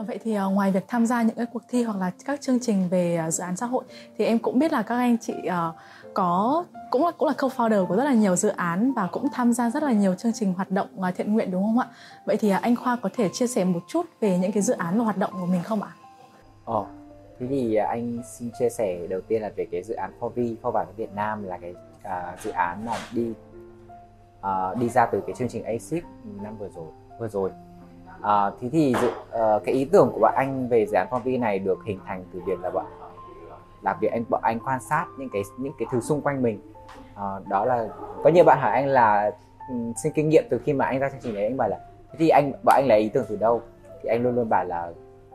À, vậy thì uh, ngoài việc tham gia những cái cuộc thi hoặc là các chương trình về uh, dự án xã hội thì em cũng biết là các anh chị uh, có cũng là cũng là co-founder của rất là nhiều dự án và cũng tham gia rất là nhiều chương trình hoạt động uh, thiện nguyện đúng không ạ? Vậy thì uh, anh Khoa có thể chia sẻ một chút về những cái dự án và hoạt động của mình không ạ? Ồ, thế thì anh xin chia sẻ đầu tiên là về cái dự án 4V, Kho vải Việt Nam là cái uh, dự án mà đi uh, đi ra từ cái chương trình ASIC năm vừa rồi vừa rồi À, thế thì dự, uh, cái ý tưởng của bọn anh về dự án phong này được hình thành từ việc là bọn là việc anh bọn anh quan sát những cái những cái thứ xung quanh mình. À, đó là có nhiều bạn hỏi anh là um, xin kinh nghiệm từ khi mà anh ra chương trình đấy anh bảo là thế thì anh bọn anh lấy ý tưởng từ đâu? Thì anh luôn luôn bảo là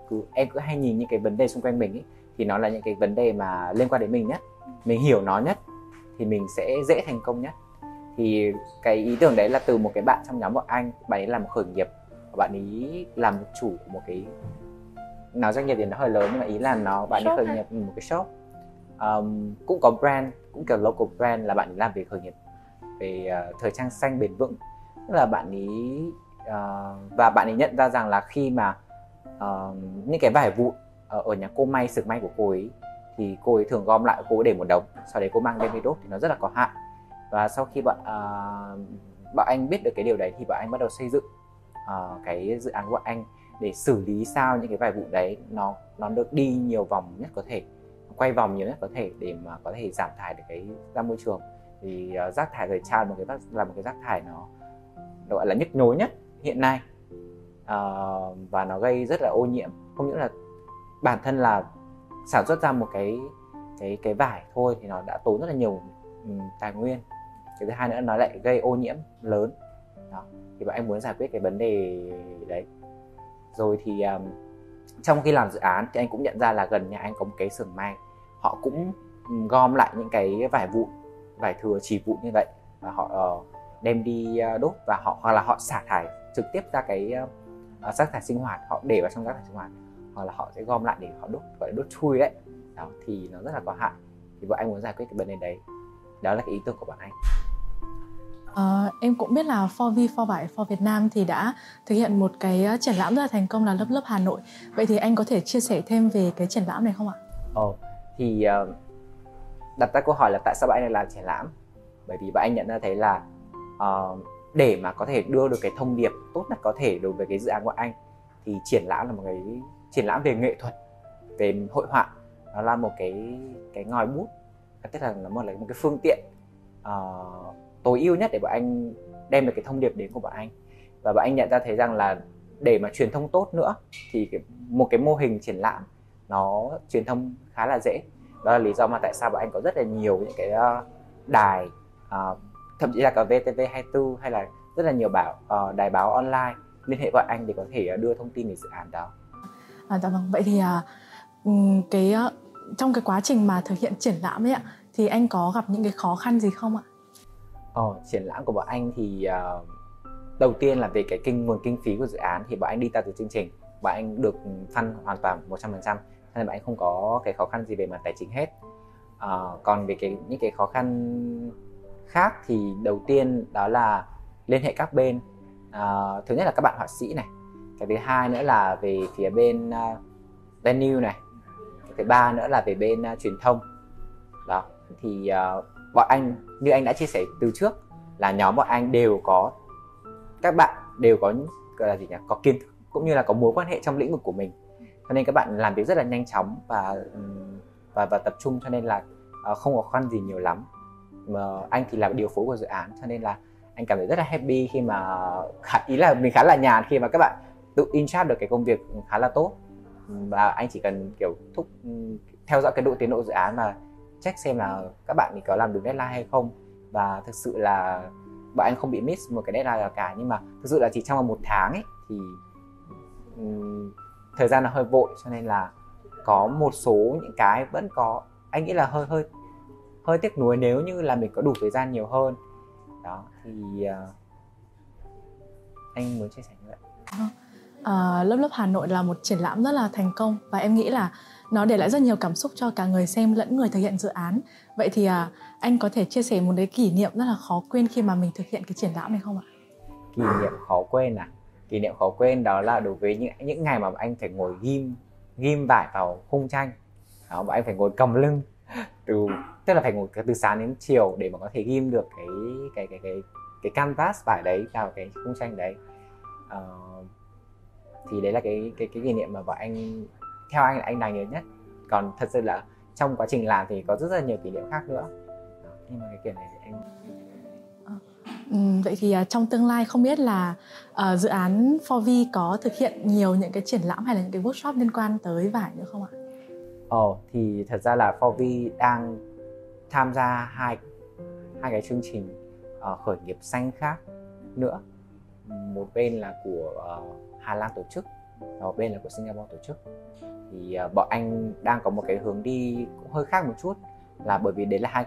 cứ em cứ hay nhìn những cái vấn đề xung quanh mình ấy, thì nó là những cái vấn đề mà liên quan đến mình nhất. Mình hiểu nó nhất thì mình sẽ dễ thành công nhất. Thì cái ý tưởng đấy là từ một cái bạn trong nhóm bọn anh bạn ấy làm một khởi nghiệp bạn ý làm chủ một cái nói doanh nghiệp thì nó hơi lớn nhưng mà ý là nó bạn ấy khởi nghiệp một cái shop. Um, cũng có brand cũng kiểu local brand là bạn ấy làm về khởi nghiệp về uh, thời trang xanh bền vững. Tức là bạn ý uh, và bạn ấy nhận ra rằng là khi mà uh, những cái vải vụn ở, ở nhà cô may sực may của cô ấy thì cô ấy thường gom lại cô ấy để một đống sau đấy cô mang đem đi đốt thì nó rất là có hại. Và sau khi bạn uh, bạn anh biết được cái điều đấy thì bạn anh bắt đầu xây dựng uh, cái dự án của anh để xử lý sao những cái vài vụ đấy. Nó nó được đi nhiều vòng nhất có thể quay vòng nhiều nhất có thể để mà có thể giảm thải được cái ra môi trường. Thì uh, ờ, rác thải thời trang một cái là một cái rác thải nó gọi là nhức nhối nhất hiện nay. Uh, và nó gây rất là ô nhiễm. Không những là bản thân là sản xuất ra một cái cái cái vải thôi thì nó đã tốn rất là nhiều um, tài nguyên. Cái thứ hai nữa nó lại gây ô nhiễm lớn. Đó thì bọn anh muốn giải quyết cái vấn đề đấy. Rồi thì um, trong khi làm dự án thì anh cũng nhận ra là gần nhà anh có một cái xưởng may. Họ cũng ừ, gom lại những cái vải vụn vải thừa chỉ vụn như vậy và họ uh, đem đi uh, đốt và họ hoặc là họ xả thải trực tiếp ra cái uh, rác thải sinh hoạt họ để vào trong rác thải sinh hoạt hoặc là họ sẽ gom lại để họ đốt gọi là đốt chui đấy. Đó thì nó rất là có hại. Thì bọn anh muốn giải quyết cái vấn đề đấy. Đó là cái ý tưởng của bọn anh. À, em cũng biết là For V For Vải For Việt Nam thì đã thực hiện một cái ờ, triển lãm rất là thành công là lớp lớp Hà Nội. Vậy thì anh có thể chia sẻ thêm về cái triển lãm này không ạ? Ồ, oh, thì uh, đặt ra câu hỏi là tại sao bạn anh lại làm triển lãm? Bởi vì bạn anh nhận ra thấy là uh, để mà có thể đưa được cái thông điệp tốt nhất có thể đối với cái dự án của anh thì triển lãm là một cái triển lãm về nghệ thuật, về hội họa nó là một cái cái ngòi bút, tức là nó một là một cái phương tiện uh, tối ưu nhất để bọn anh đem được cái thông điệp đến của bọn anh và bọn anh nhận ra thấy rằng là để mà truyền thông tốt nữa thì cái, một cái mô hình triển lãm nó truyền thông khá là dễ đó là lý do mà tại sao bọn anh có rất là nhiều những cái uh, đài uh, thậm chí là cả VTV24 hay là rất là nhiều bảo uh, đài báo online liên hệ bọn anh để có thể uh, đưa thông tin về dự án đó. À, dạ vâng. Vậy thì uh, cái uh, trong cái quá trình mà thực hiện triển lãm ấy ạ thì anh có gặp những cái khó khăn gì không ạ? Ờ, triển lãm của bọn anh thì uh, đầu tiên là về cái kinh nguồn kinh phí của dự án thì bọn anh đi theo từ chương trình. Bọn anh được phân hoàn toàn 100% nên bọn anh không có cái khó khăn gì về mặt tài chính hết. Uh, còn về cái những cái khó khăn khác thì đầu tiên đó là liên hệ các bên. Uh, thứ nhất là các bạn họa sĩ này. Cái thứ hai nữa là về phía bên uh, venue này. Cái thứ ba nữa là về bên uh, truyền thông. Đó thì uh, bọn anh, như anh đã chia sẻ từ trước, là nhóm bọn anh đều có, các bạn đều có gọi là gì nhỉ, có kiến thức, cũng như là có mối quan hệ trong lĩnh vực của mình. Cho nên các bạn làm việc rất là nhanh chóng và và và tập trung, cho nên là ờ, không có khó khăn gì nhiều lắm. Mà anh thì là điều phối của dự án, cho nên là anh cảm thấy rất là happy khi mà ý là mình khá là nhàn khi mà các bạn tự in charge được cái công việc khá là tốt. Và anh chỉ cần kiểu thúc theo dõi cái độ tiến độ dự án mà check xem là các bạn thì có làm được deadline hay không. Và thực sự là bọn anh không bị miss một cái deadline nào cả. Nhưng mà thực sự là chỉ trong một tháng ấy thì um, thời gian nó hơi vội. Cho nên là có một số những cái vẫn có anh nghĩ là hơi hơi hơi tiếc nuối nếu như là mình có đủ thời gian nhiều hơn. Đó thì uh, anh muốn chia sẻ như vậy. Vâng. À, lớp lớp Hà Nội là một triển lãm rất là thành công. Và em nghĩ là nó để lại rất nhiều cảm xúc cho cả người xem lẫn người thực hiện dự án. Vậy thì à, anh có thể chia sẻ một cái kỷ niệm rất là khó quên khi mà mình thực hiện cái triển lãm này không ạ? Kỷ niệm khó quên à? Kỷ niệm khó quên đó là đối với những những ngày mà anh phải ngồi ghim ghim vải vào khung tranh. Đó mà anh phải ngồi cầm lưng. Từ tức là phải ngồi từ sáng đến chiều để mà có thể ghim được cái cái cái cái cái canvas vải đấy vào cái khung tranh đấy. Uh, thì đấy là cái cái cái kỷ niệm mà bọn anh theo anh là anh đáng nhớ nhất còn thật sự là trong quá trình làm thì có rất là nhiều kỷ niệm khác nữa nhưng mà cái kiểu này thì anh Ừ, vậy thì uh, trong tương lai không biết là uh, dự án 4V có thực hiện nhiều những cái triển lãm hay là những cái workshop liên quan tới vải nữa không ạ? Ồ oh, thì thật ra là 4V đang tham gia hai hai cái chương trình uh, khởi nghiệp xanh khác nữa. Một bên là của uh, Hà Lan tổ chức và bên là của Singapore tổ chức. Thì uh, bọn anh đang có một cái hướng đi cũng hơi khác một chút là bởi vì đấy là hai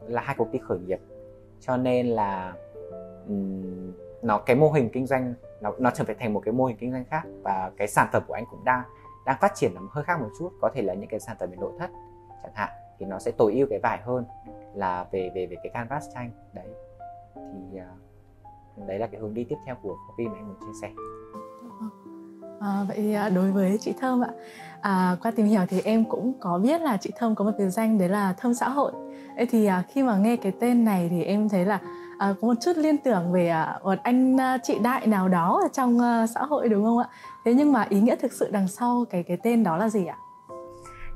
là hai công ty khởi nghiệp. Cho nên là nó cái mô hình kinh doanh nó nó trở thành một cái mô hình kinh doanh khác và cái sản phẩm của anh cũng đang đang phát triển nó hơi khác một chút. Có thể là những cái sản phẩm về nội thất chẳng hạn thì nó sẽ tối ưu cái vải hơn là về về về cái canvas tranh. Đấy. Thì uh, đấy là cái hướng đi tiếp theo của copy mà anh muốn chia sẻ. À, vậy thì à, đối với chị Thơm ạ, à, qua tìm hiểu thì em cũng có biết là chị Thơm có một biệt danh đấy là Thơm xã hội. Ê, thì à, khi mà nghe cái tên này thì em thấy là à, có một chút liên tưởng về à, một anh à, chị đại nào đó ở trong à, xã hội đúng không ạ? Thế nhưng mà ý nghĩa thực sự đằng sau cái cái tên đó là gì ạ?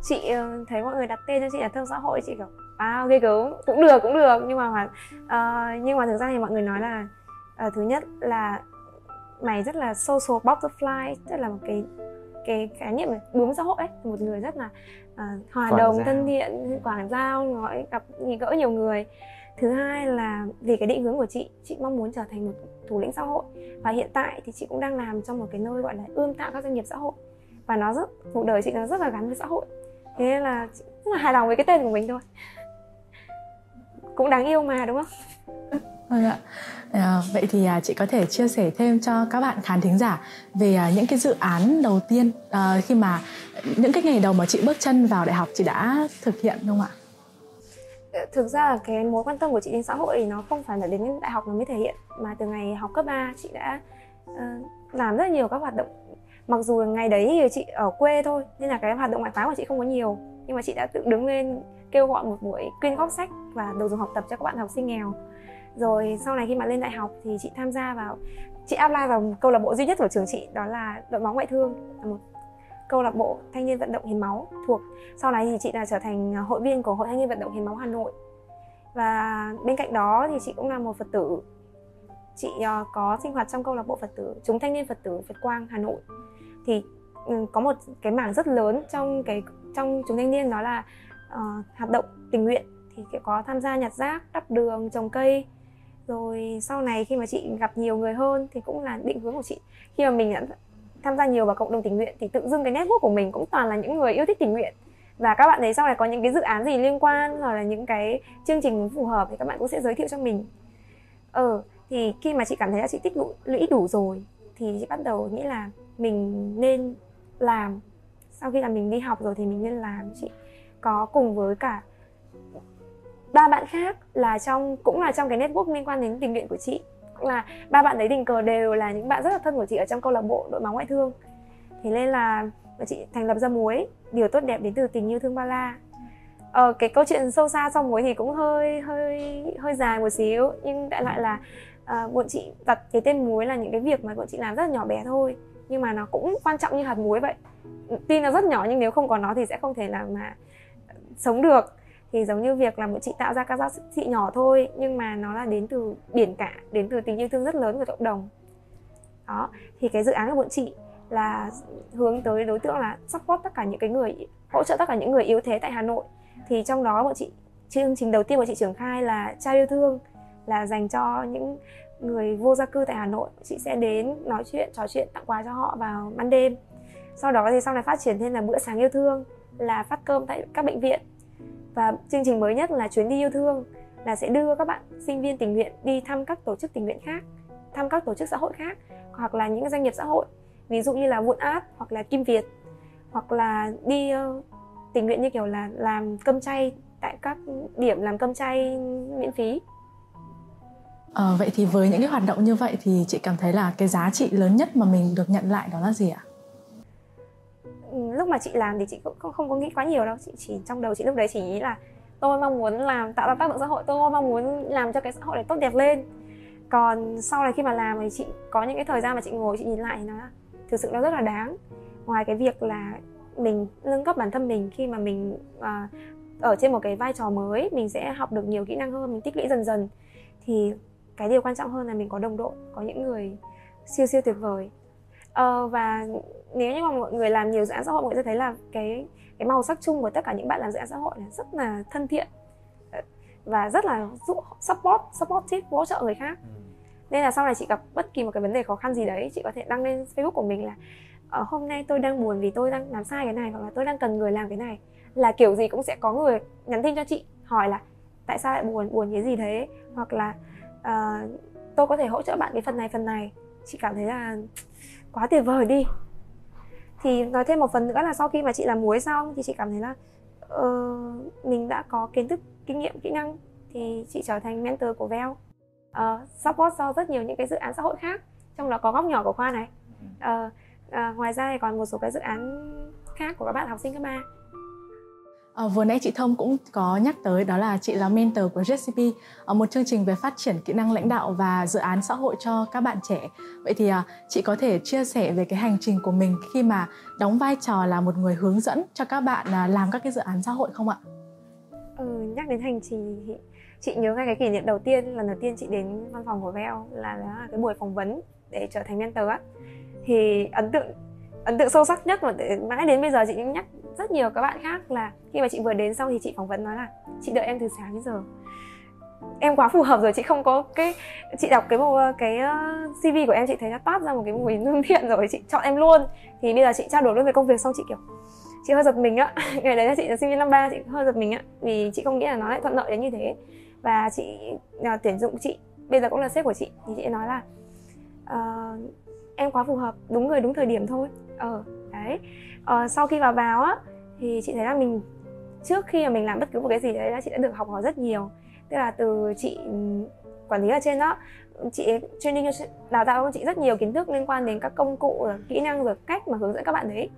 Chị ờ, thấy mọi người đặt tên cho chị là thơm xã hội chị kiểu à ghê gớm. Cũng được cũng được nhưng mà uh, nhưng mà thực ra thì mọi người nói là uh, thứ nhất là mày rất là social butterfly tức là một cái cái khái niệm này bướm xã hội ấy. Một người rất là uh, hòa quảng đồng giao. thân thiện quảng giao nói gặp nhìn gỡ nhiều người. Thứ hai là vì cái định hướng của chị chị mong muốn trở thành một thủ lĩnh xã hội. Và hiện tại thì chị cũng đang làm trong một cái nơi gọi là ươm tạo các doanh nghiệp xã hội. Và nó rất cuộc đời chị nó rất là gắn với xã hội. Thế nên là chị rất là hài lòng với cái tên của mình thôi. Cũng đáng yêu mà đúng không vâng ạ. À, vậy thì à, chị có thể chia sẻ thêm cho các bạn khán thính giả về à, những cái dự án đầu tiên à, khi mà những cái ngày đầu mà chị bước chân vào đại học chị đã thực hiện không ạ? Ờ, thực ra là cái mối quan tâm của chị đến xã hội thì nó không phải là đến đại học nó mới thể hiện mà từ ngày học cấp 3 chị đã uh, làm rất nhiều các hoạt động. Mặc dù ngày đấy thì chị ở quê thôi nên là cái hoạt động ngoại khóa của chị không có nhiều nhưng mà chị đã tự đứng lên kêu gọi một buổi quyên góp sách và đồ dùng học tập cho các bạn học sinh nghèo rồi sau này khi mà lên đại học thì chị tham gia vào chị apply vào câu lạc bộ duy nhất của trường chị đó là đội máu ngoại thương là một câu lạc bộ thanh niên vận động hiến máu thuộc. Sau này thì chị là trở thành à, hội viên của hội thanh niên vận động hiến máu Hà Nội. Và bên cạnh đó thì chị cũng là một Phật tử. Chị à, có sinh hoạt trong câu lạc bộ Phật tử chúng thanh niên Phật tử Phật Quang Hà Nội. Thì ừ, có một cái mảng rất lớn trong cái trong chúng thanh niên đó là uh, hoạt động tình nguyện. Thì có tham gia nhặt rác đắp đường trồng cây rồi sau này khi mà chị gặp nhiều người hơn thì cũng là định hướng của chị. Khi mà mình đã tham gia nhiều vào cộng đồng tình nguyện thì tự dưng cái network của mình cũng toàn là những người yêu thích tình nguyện. Và các bạn ấy sau này có những cái dự án gì liên quan hoặc là những cái chương trình phù hợp thì các bạn cũng sẽ giới thiệu cho mình. Ờ thì khi mà chị cảm thấy là chị tích lũy đủ rồi thì chị bắt đầu nghĩ là mình nên làm. Sau khi là mình đi học rồi thì mình nên làm. Chị có cùng với cả ba bạn khác là trong cũng là trong cái network liên quan đến tình nguyện của chị. Là ba bạn đấy tình cờ đều là những bạn rất là thân của chị ở trong câu lạc bộ đội máu ngoại thương. Thế nên là chị thành lập ra muối điều tốt đẹp đến từ tình yêu thương ba la. Ờ, cái câu chuyện sâu xa sau muối thì cũng hơi hơi hơi dài một xíu nhưng đại loại là uh, bọn chị đặt cái tên muối là những cái việc mà bọn chị làm rất là nhỏ bé thôi nhưng mà nó cũng quan trọng như hạt muối vậy. Tuy nó rất nhỏ nhưng nếu không có nó thì sẽ không thể làm mà sống được thì giống như việc là bọn chị tạo ra các giá trị nhỏ thôi, nhưng mà nó là đến từ biển cả, đến từ tình yêu thương rất lớn của cộng đồng. Đó, thì cái dự án của bọn chị là hướng tới đối tượng là support tất cả những cái người, hỗ trợ tất cả những người yếu thế tại Hà Nội. Thì trong đó bọn chị, chương trình đầu tiên của chị triển khai là trao yêu thương, là dành cho những người vô gia cư tại Hà Nội. Chị sẽ đến nói chuyện, trò chuyện, tặng quà cho họ vào ban đêm. Sau đó thì sau này phát triển thêm là bữa sáng yêu thương, là phát cơm tại các bệnh viện và chương trình mới nhất là chuyến đi yêu thương là sẽ đưa các bạn sinh viên tình nguyện đi thăm các tổ chức tình nguyện khác thăm các tổ chức xã hội khác hoặc là những doanh nghiệp xã hội ví dụ như là Vụn Art hoặc là Kim Việt hoặc là đi uh, tình nguyện như kiểu là làm cơm chay tại các điểm làm cơm chay miễn phí à, vậy thì với những cái hoạt động như vậy thì chị cảm thấy là cái giá trị lớn nhất mà mình được nhận lại đó là gì ạ? Lúc mà chị làm thì chị cũng không, không có nghĩ quá nhiều đâu. Chị chỉ trong đầu chị lúc đấy chỉ nghĩ là tôi mong muốn làm tạo ra tác động xã hội tôi mong muốn làm cho cái xã hội này tốt đẹp lên. Còn sau này khi mà làm thì chị có những cái thời gian mà chị ngồi chị nhìn lại nó thực sự nó rất là đáng. Ngoài cái việc là mình nâng cấp bản thân mình khi mà mình à, ở trên một cái vai trò mới mình sẽ học được nhiều kỹ năng hơn mình tích lũy dần dần thì cái điều quan trọng hơn là mình có đồng đội có những người siêu siêu tuyệt vời ờ, và nếu như mà mọi người làm nhiều dự án xã hội mọi người sẽ thấy là cái cái màu sắc chung của tất cả những bạn làm dự án xã hội là rất là thân thiện. Và rất là giúp support supportive hỗ trợ người khác. Ừ. nên là sau này chị gặp bất kỳ một cái vấn đề khó khăn gì đấy chị có thể đăng lên facebook của mình là ở ờ, hôm nay tôi đang buồn vì tôi đang làm sai cái này hoặc là tôi đang cần người làm cái này. Là kiểu gì cũng sẽ có người nhắn tin cho chị hỏi là tại sao lại buồn buồn cái gì thế? Hoặc là uh, tôi có thể hỗ trợ bạn cái phần này phần này. Chị cảm thấy là quá tuyệt vời đi. Thì nói thêm một phần nữa là sau khi mà chị làm muối xong thì chị cảm thấy là uh, mình đã có kiến thức kinh nghiệm kỹ năng thì chị trở thành mentor của Vel uh, support cho rất nhiều những cái dự án xã hội khác trong đó có góc nhỏ của khoa này. Uh, uh, ngoài ra thì còn một số cái dự án khác của các bạn học sinh cấp ba À, vừa nãy chị Thông cũng có nhắc tới đó là chị là mentor của JCP ờ, một chương trình về phát triển kỹ năng lãnh đạo và dự án xã hội cho các bạn trẻ. Vậy thì à, chị có thể chia sẻ về cái hành trình của mình khi mà đóng vai trò là một người hướng dẫn cho các bạn à, làm các cái dự án xã hội không ạ? Ừ, nhắc đến hành trình thì chị nhớ ngay cái kỷ niệm đầu tiên lần đầu tiên chị đến văn phòng của Vel là, là cái buổi phỏng vấn để trở thành mentor á thì ấn tượng ấn tượng sâu sắc nhất mà mãi đến bây giờ chị cũng nhắc rất nhiều các bạn khác là khi mà chị vừa đến xong thì chị phỏng vấn nói là chị đợi em từ sáng đến giờ. Em quá phù hợp rồi chị không có cái chị đọc cái bộ cái ờ, cv của em chị thấy nó toát ra một cái mùi lương thiện rồi chị chọn em luôn. Thì bây giờ chị trao đổi luôn về công việc xong chị kiểu chị hơi giật mình á. Ngày đấy là chị là sinh viên năm ba chị hơi giật mình á vì chị không nghĩ là nó lại thuận lợi đến như thế. Và chị là tuyển dụng chị bây giờ cũng là sếp của chị thì chị nói là uh, em quá phù hợp đúng người đúng thời điểm thôi. Ờ đấy. Uh, sau khi vào vào á thì chị thấy là mình trước khi mà mình làm bất cứ một cái gì đấy là chị đã được học hỏi rất nhiều. Tức là từ chị ừ, quản lý ở trên đó chị training đào tạo cho chị rất nhiều kiến thức liên quan đến các công cụ rồi kỹ năng rồi cách mà hướng dẫn các bạn đấy.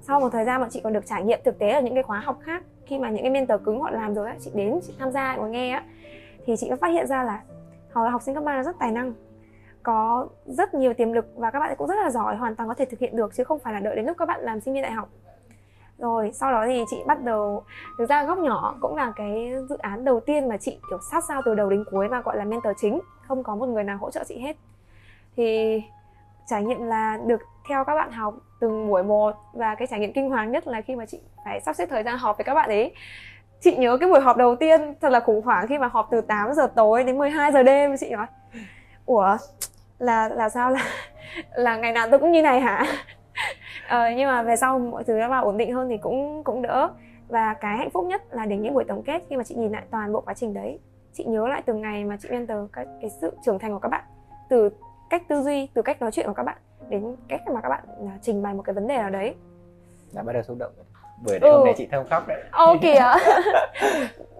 Sau một thời gian bọn chị còn được trải nghiệm thực tế ở những cái khóa học khác khi mà những cái mentor cứng họ làm rồi á chị đến chị tham gia ngồi nghe á thì chị có phát hiện ra là học học sinh cấp ba là rất tài năng có rất nhiều tiềm lực và các bạn cũng rất là giỏi, hoàn toàn có thể thực hiện được chứ không phải là đợi đến lúc các bạn làm sinh viên đại học. Rồi, sau đó thì chị bắt đầu, thực ra góc nhỏ cũng là cái dự án đầu tiên mà chị, kiểu, sát sao từ đầu đến cuối và gọi là mentor chính, không có một người nào hỗ trợ chị hết. Thì trải nghiệm là được theo các bạn học từng buổi một và cái trải nghiệm kinh hoàng nhất là khi mà chị phải sắp xếp thời gian họp với các bạn ấy. Chị nhớ cái buổi họp đầu tiên thật là khủng hoảng khi mà họp từ 8 giờ tối đến 12 giờ đêm, chị nói, ủa là là sao? Là là ngày nào tôi cũng như này hả? Ờ, nhưng mà về sau mọi thứ nó vào ổn định hơn thì cũng cũng đỡ. Và cái hạnh phúc nhất là đến những buổi tổng kết khi mà chị nhìn lại toàn bộ quá trình đấy. Chị nhớ lại từng ngày mà chị mentor cái, cái sự trưởng thành của các bạn. Từ cách tư duy từ cách nói chuyện của các bạn đến cách mà các bạn à, trình bày một cái vấn đề nào đấy. Đã bắt đầu xúc động rồi bữa đấy ừ. hôm nay chị thơm khóc đấy. Ô kìa.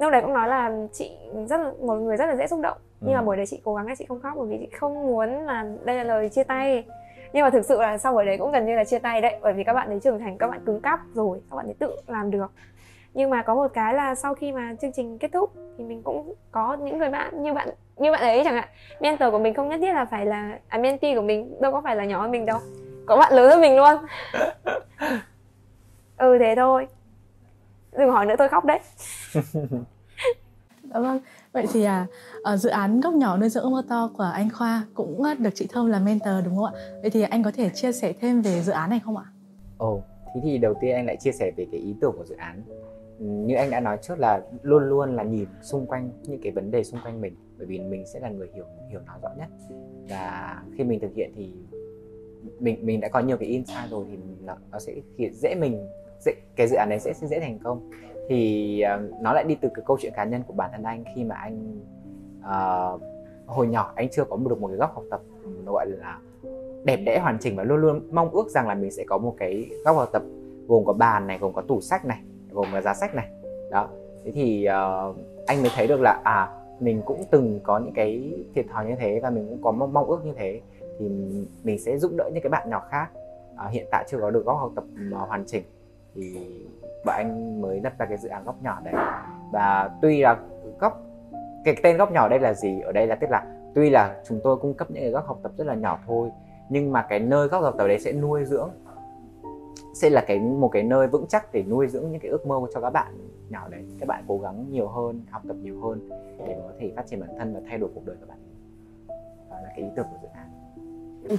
Lúc đấy cũng nói là chị rất là một người rất là dễ xúc động. Nhưng mà ừ. buổi đấy chị cố gắng là chị không khóc bởi vì chị không muốn là đây là lời chia tay. Nhưng mà thực sự là sau buổi đấy cũng gần như là chia tay đấy bởi vì các bạn ấy trưởng thành các bạn cứng cáp rồi các bạn ấy tự làm được. Nhưng mà có một cái là sau khi mà chương trình kết thúc thì mình cũng có những người bạn như bạn như bạn ấy chẳng hạn. Mentor của mình không nhất thiết là phải là à, mentee của mình đâu có phải là nhỏ hơn mình đâu. Có bạn lớn hơn mình luôn ừ thế thôi. Đừng hỏi nữa tôi khóc đấy. Dạ vâng. Vậy thì à ở dự án góc nhỏ nuôi dưỡng mơ to của anh khoa cũng được chị thơm là mentor đúng không ạ? Vậy thì anh có thể chia sẻ thêm về dự án này không ạ? Ồ oh, thế thì đầu tiên anh lại chia sẻ về cái ý tưởng của dự án. Như anh đã nói trước là luôn luôn là nhìn xung quanh những cái vấn đề xung quanh mình bởi vì mình sẽ là người hiểu hiểu nó rõ nhất. Và khi mình thực hiện thì mình mình đã có nhiều cái insight rồi thì nó, nó sẽ dễ mình dễ, cái dự án đấy sẽ, dễ thành công. Thì uh, nó lại đi từ cái câu chuyện cá nhân của bản thân anh khi mà anh uh, hồi nhỏ anh chưa có được một cái góc học tập gọi là đẹp đẽ hoàn chỉnh và luôn luôn mong ước rằng là mình sẽ có một cái góc học tập gồm có bàn này gồm có tủ sách này gồm có giá sách này. Đó. Thế thì uh, anh mới thấy được là à mình cũng từng có những cái thiệt thòi như thế và mình cũng có mong, mong ước như thế thì mình sẽ giúp đỡ những cái bạn nhỏ khác. Uh, hiện tại chưa có được góc học tập uh, hoàn chỉnh thì bọn anh mới lập ra cái dự án góc nhỏ đấy. Và tuy là góc cái tên góc nhỏ đây là gì? Ở đây là tức là tuy là chúng tôi cung cấp những cái góc học tập rất là nhỏ thôi nhưng mà cái nơi góc học tập đấy sẽ nuôi dưỡng sẽ là cái một cái nơi vững chắc để nuôi dưỡng những cái ước mơ cho các bạn nhỏ đấy. Các bạn cố gắng nhiều hơn học tập nhiều hơn để có thể phát triển bản thân và thay đổi cuộc đời các bạn. Đó là cái ý tưởng của dự án.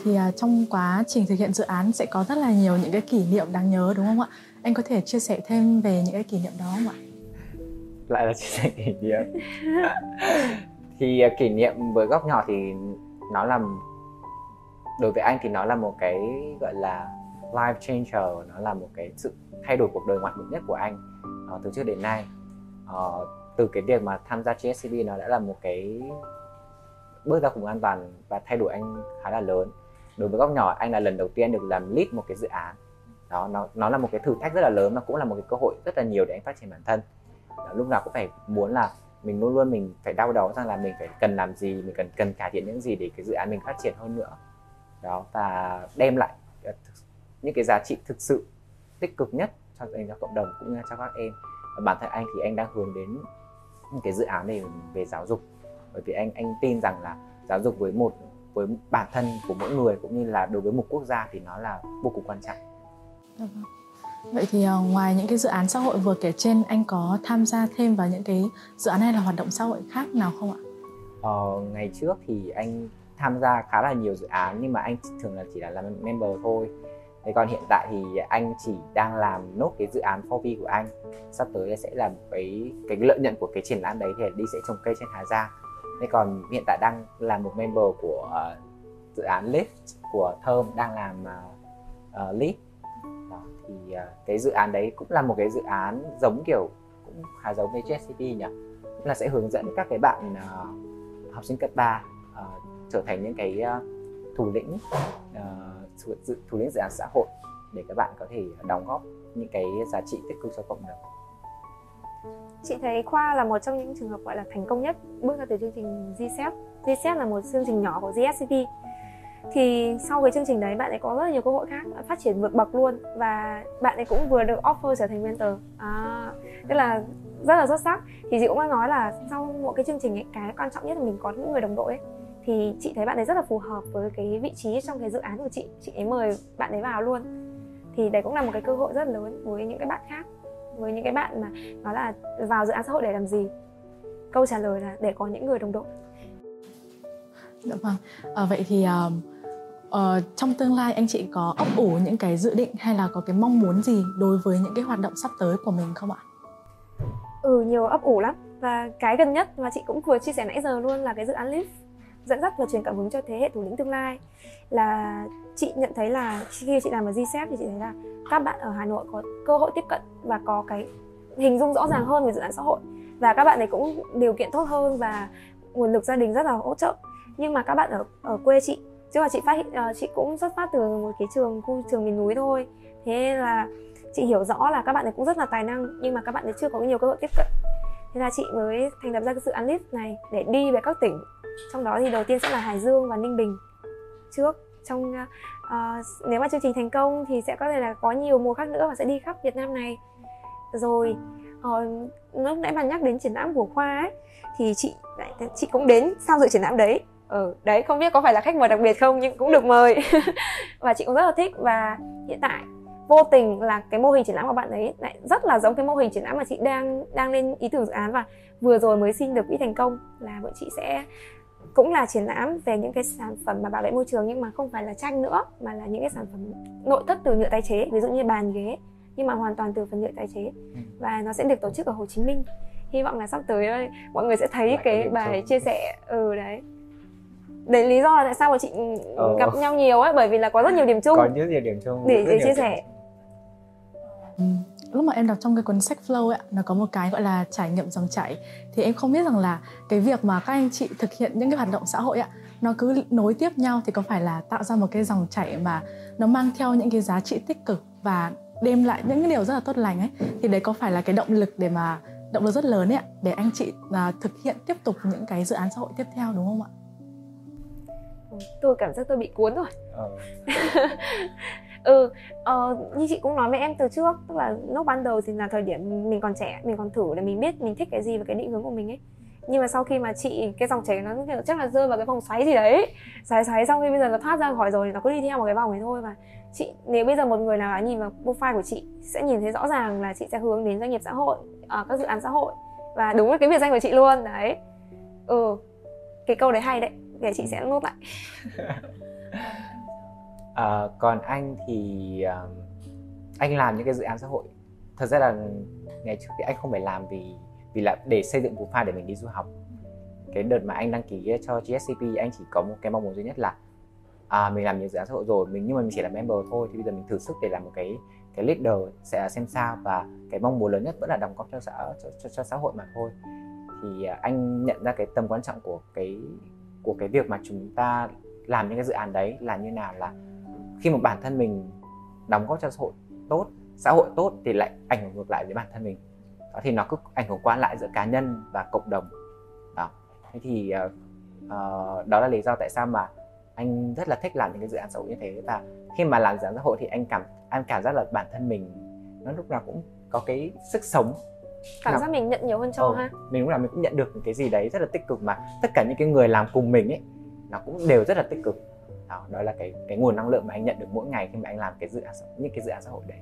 Thì uh, trong quá trình thực hiện dự án sẽ có rất là nhiều những cái kỷ niệm đáng nhớ đúng không ạ? Anh có thể chia sẻ thêm về những cái kỷ niệm đó không ạ? lại là chia sẻ kỷ niệm. Thì à, kỷ niệm với góc nhỏ thì nó là đối với anh thì nó là một cái gọi là life changer nó là một cái sự thay đổi cuộc đời ngoạn mục nhất của anh uh, từ trước đến nay. Uh, từ cái việc mà tham gia GSCB nó đã là một cái bước ra cùng an toàn và thay đổi anh khá là lớn. Đối với góc nhỏ anh là lần đầu tiên được làm lead một cái dự án đó nó nó là một cái thử thách rất là lớn mà cũng là một cái cơ hội rất là nhiều để anh phát triển bản thân. Đó, lúc nào cũng phải muốn là mình luôn luôn mình phải đau đầu rằng là mình phải cần làm gì mình cần cần cải thiện những gì để cái dự án mình phát triển hơn nữa. Đó và đem lại ờ, những cái giá trị thực sự tích cực nhất cho anh cho cộng đồng cũng như cho các em. Và bản thân anh thì anh đang hướng đến những cái dự án này về giáo dục. Bởi vì anh anh tin rằng là giáo dục với một với bản thân của mỗi người cũng như là đối với một quốc gia thì nó là vô cùng quan trọng. Vậy thì ờ, ngoài những cái dự án xã hội vừa kể trên anh có tham gia thêm vào những cái dự án hay là hoạt động xã hội khác nào không ạ? Ờ, ngày trước thì anh tham gia khá là nhiều dự án nhưng mà anh thường là chỉ là làm member thôi. Thế còn hiện tại thì anh chỉ đang làm nốt cái dự án 4V của anh. Sắp tới sẽ là cái cái lợi nhuận của cái triển lãm đấy thì đi sẽ trồng cây trên Hà Giang thế còn hiện tại đang là một member của uh, dự án Lift của Thơm đang làm ờ, uh, uh, Lift đó, thì uh, cái dự án đấy cũng là một cái dự án giống kiểu cũng khá giống với JCP nhỉ. Cũng là sẽ hướng dẫn các cái bạn uh, học sinh cấp 3 uh, à, trở thành những cái uh, thủ lĩnh uh, thủ lĩnh dự án xã hội để các bạn có thể đóng góp những cái giá trị tích cực cho cộng đồng. Chị thấy khoa là một trong những trường hợp gọi là thành công nhất bước ra từ chương trình GSEP GSEP là một chương trình nhỏ của GSCP thì sau cái chương trình đấy bạn ấy có rất là nhiều cơ hội khác phát triển vượt bậc luôn và bạn ấy cũng vừa được offer trở thành mentor. À, tức là rất là xuất sắc. Thì chị cũng đã nói là sau một cái chương trình ấy cái quan trọng nhất là mình có những người đồng đội ấy thì chị thấy bạn ấy rất là phù hợp với cái vị trí trong cái dự án của chị. Chị ấy mời bạn ấy vào luôn. Thì đấy cũng là một cái cơ hội rất lớn với những cái bạn khác với những cái bạn mà nói là vào dự án xã hội để làm gì. Câu trả lời là để có những người đồng đội. Dạ vâng. À, vậy thì uh, uh, trong tương lai anh chị có ấp ủ những cái dự định hay là có cái mong muốn gì đối với những cái hoạt động sắp tới của mình không ạ? Ừ nhiều ấp ủ lắm. Và cái gần nhất mà chị cũng vừa chia sẻ nãy giờ luôn là cái dự án lift dẫn dắt và truyền cảm hứng cho thế hệ thủ lĩnh tương lai. Là chị nhận thấy là khi chị làm ở GSEP thì chị thấy là các bạn ở Hà Nội có cơ hội tiếp cận và có cái hình dung rõ ràng hơn về dự án xã hội. Và các bạn ấy cũng điều kiện tốt hơn và nguồn lực gia đình rất là hỗ trợ. Nhưng mà các bạn ở ở quê chị chứ mà chị phát hiện uh, chị cũng xuất phát từ một cái trường khu trường miền núi thôi. Thế là chị hiểu rõ là các bạn ấy cũng rất là tài năng nhưng mà các bạn ấy chưa có nhiều cơ hội tiếp cận. Thế là chị mới thành lập ra cái dự án list này để đi về các tỉnh. Trong đó thì đầu tiên sẽ là Hải Dương và Ninh Bình. Trước trong uh, nếu mà chương trình thành công thì sẽ có thể là có nhiều mùa khác nữa và sẽ đi khắp Việt Nam này. Rồi uh, lúc nãy bạn nhắc đến triển lãm của khoa ấy thì chị chị cũng đến sau dự triển lãm đấy ừ, đấy không biết có phải là khách mời đặc biệt không nhưng cũng được mời. Và chị cũng rất là thích và hiện tại vô tình là cái mô hình triển lãm của bạn ấy lại rất là giống cái mô hình triển lãm mà chị đang đang lên ý tưởng dự án và vừa rồi mới xin được quỹ thành công là bọn chị sẽ cũng là triển lãm về những cái sản phẩm mà bảo vệ môi trường nhưng mà không phải là tranh nữa mà là những cái sản phẩm nội thất từ nhựa tái chế ví dụ như bàn ghế nhưng mà hoàn toàn từ phần nhựa tái chế. Ừ. và nó sẽ được tổ chức ở Hồ Chí Minh. Hy vọng là sắp tới mọi người sẽ thấy Lại cái bài chia sẻ. Ừ đấy đấy lý do là tại sao mà chị ừ. gặp nhau nhiều ấy bởi vì là có rất nhiều điểm chung. Có rất nhiều điểm chung để, để chia sẻ. ừ lúc mà em đọc trong cái cuốn sách flow ấy nó có một cái gọi là trải nghiệm dòng chảy. Thì em không biết rằng là cái việc mà các anh chị thực hiện những cái hoạt động xã hội ạ nó cứ nối tiếp nhau thì có phải là tạo ra một cái dòng chảy mà nó mang theo những cái giá trị tích cực và đem lại những cái điều rất là tốt lành ấy? Thì đấy có phải là cái động lực để mà động lực rất lớn ấy ạ để anh chị à, thực hiện tiếp tục những cái dự án xã hội tiếp theo đúng không ạ? Tôi cảm giác tôi bị cuốn rồi. Ờ. ừ uh, như chị cũng nói với em từ trước tức là lúc ban đầu thì là thời điểm mình còn trẻ mình còn thử để mình biết mình thích cái gì và cái định hướng của mình ấy nhưng mà sau khi mà chị cái dòng chảy nó kiểu chắc là rơi vào cái vòng xoáy gì đấy xoáy xoáy xong khi bây giờ nó thoát ra khỏi rồi thì nó cứ đi theo một cái vòng này thôi và chị nếu bây giờ một người nào đã nhìn vào profile của chị sẽ nhìn thấy rõ ràng là chị sẽ hướng đến doanh nghiệp xã hội uh, các dự án xã hội và đúng là cái biệt danh của chị luôn đấy ừ cái câu đấy hay đấy để chị sẽ nốt lại. À, còn anh thì uh, anh làm những cái dự án xã hội. Thật ra là ngày trước thì anh không phải làm vì vì là để xây dựng profile để mình đi du học. Cái đợt mà anh đăng ký cho GSCP anh chỉ có một cái mong muốn duy nhất là à, mình làm nhiều dự án xã hội rồi mình nhưng mà mình chỉ là member thôi. Thì bây giờ mình thử sức để làm một cái cái leader sẽ xem sao. Và cái mong muốn lớn nhất vẫn là đóng góp cho xã cho, cho, cho xã hội mà thôi. Thì à, anh nhận ra cái tầm quan trọng của cái của cái việc mà chúng ta làm những cái dự án đấy là như nào là khi mà bản thân mình đóng góp cho xã hội tốt xã hội tốt thì lại ảnh hưởng ngược lại với bản thân mình. Đó thì nó cứ ảnh hưởng qua lại giữa cá nhân và cộng đồng. Đó. Thế thì uh, uh, đó là lý do tại sao mà anh rất là thích làm những cái dự án xã hội như thế. Và khi mà làm dự án xã hội thì anh cảm anh cảm giác là bản thân mình nó lúc nào cũng có cái sức sống cảm giác mình nhận nhiều hơn cho ừ, ha. mình lúc nào mình cũng nhận được cái gì đấy rất là tích cực mà. Tất cả những cái người làm cùng mình ấy nó cũng đều rất là tích cực. Đó, đó là cái cái nguồn năng lượng mà anh nhận được mỗi ngày khi mà anh làm cái dự án những cái dự án xã hội đấy.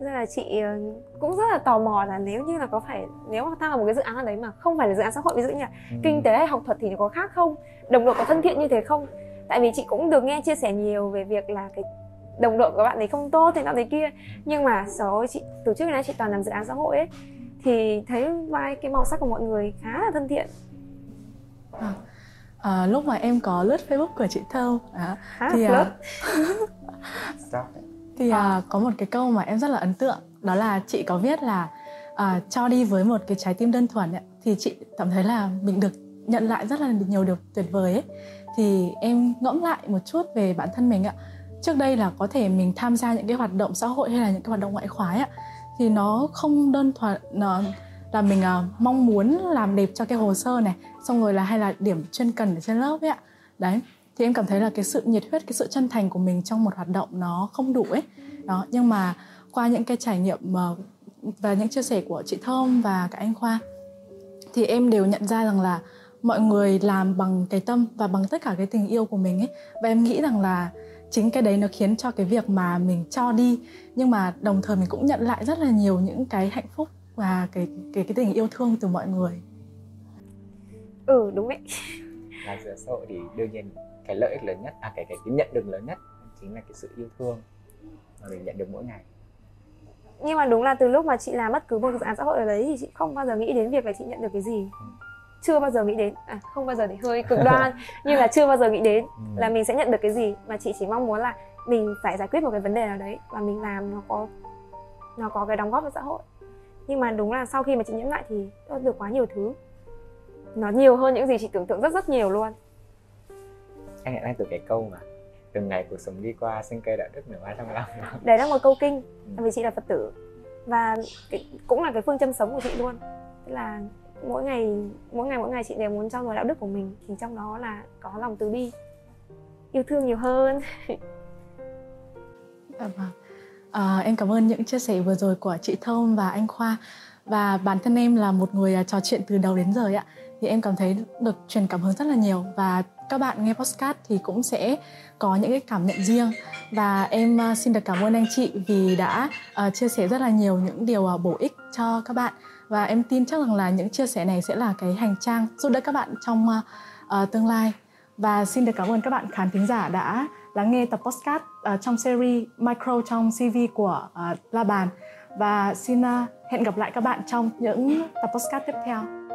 Nên là chị ờ, cũng rất là tò mò là nếu như là có phải nếu mà tham vào một cái dự án nào đấy mà không phải là dự án xã hội ví dụ như là ừ. kinh tế hay học thuật thì có khác không? Đồng đội có thân thiện như thế không? Tại vì chị cũng được nghe chia sẻ nhiều về việc là cái đồng đội của bạn ấy không tốt thế nào thế kia. Nhưng mà số chị từ trước đến nay chị toàn làm dự án xã hội ấy. Thì thấy vai cái màu sắc của mọi người khá là thân thiện. À, à, lúc mà em có lướt facebook của chị thơm à, thì à, thì à, có một cái câu mà em rất là ấn tượng đó là chị có viết là à, cho đi với một cái trái tim đơn thuần ấy, thì chị cảm thấy là mình được nhận lại rất là nhiều điều tuyệt vời ấy. Thì em ngẫm lại một chút về bản thân mình ạ trước đây là có thể mình tham gia những cái hoạt động xã hội hay là những cái hoạt động ngoại khóa ạ thì nó không đơn thuần nó là mình uh, mong muốn làm đẹp cho cái hồ sơ này xong rồi là hay là điểm chuyên cần ở trên lớp ấy ạ. Đấy thì em cảm thấy là cái sự nhiệt huyết cái sự chân thành của mình trong một hoạt động nó không đủ ấy. Đó nhưng mà qua những cái trải nghiệm uh, và những chia sẻ của chị thơm và cả anh khoa thì em đều nhận ra rằng là mọi người làm bằng cái tâm và bằng tất cả cái tình yêu của mình ấy. Và em nghĩ rằng là chính cái đấy nó khiến cho cái việc mà mình cho đi nhưng mà đồng thời mình cũng nhận lại rất là nhiều những cái hạnh phúc và cái cái cái tình yêu thương từ mọi người. Ừ đúng đấy làm giữa xã hội thì đương nhiên cái lợi ích lớn nhất à cái cái, cái nhận được lớn nhất chính là cái sự yêu thương mà mình nhận được mỗi ngày. Nhưng mà đúng là từ lúc mà chị làm bất cứ một dự án xã hội ở đấy thì chị không bao giờ nghĩ đến việc là chị nhận được cái gì. Ừ. chưa bao giờ nghĩ đến à không bao giờ thì hơi cực đoan nhưng là chưa bao giờ nghĩ đến ừ. là mình sẽ nhận được cái gì mà chị chỉ mong muốn là mình phải giải quyết một cái vấn đề nào đấy và mình làm nó có nó có cái đóng góp cho xã hội. Nhưng mà đúng là sau khi mà chị nhẫn lại thì tôi được quá nhiều thứ. Nó nhiều hơn những gì chị tưởng tượng rất rất nhiều luôn. Anh nhận ra từ cái câu mà từng ngày cuộc sống đi qua sinh cây đạo đức nửa ba trong lòng. Đấy là một câu kinh ừ. vì chị là phật tử. Và cái, cũng là cái phương châm sống của chị luôn. Tức là mỗi ngày mỗi ngày mỗi ngày chị đều muốn trau dồi đạo đức của mình thì trong đó là có lòng từ bi. Yêu thương nhiều hơn. À, vâng. À, em cảm ơn những chia sẻ vừa rồi của chị Thơm và anh Khoa. Và bản thân em là một người à, trò chuyện từ đầu đến giờ ạ. Thì em cảm thấy được truyền cảm hứng rất là nhiều. Và các bạn nghe podcast thì cũng sẽ có những cái cảm nhận riêng. Và em à, xin được cảm ơn anh chị vì đã uh, chia sẻ rất là nhiều những điều uh, bổ ích cho các bạn và em tin chắc rằng là những chia sẻ này sẽ là cái hành trang giúp đỡ các bạn trong uh, tương lai và xin được cảm ơn các bạn khán thính giả đã lắng nghe tập podcast uh, trong series micro trong CV của uh, La Bàn và xin uh, hẹn gặp lại các bạn trong những tập podcast tiếp theo.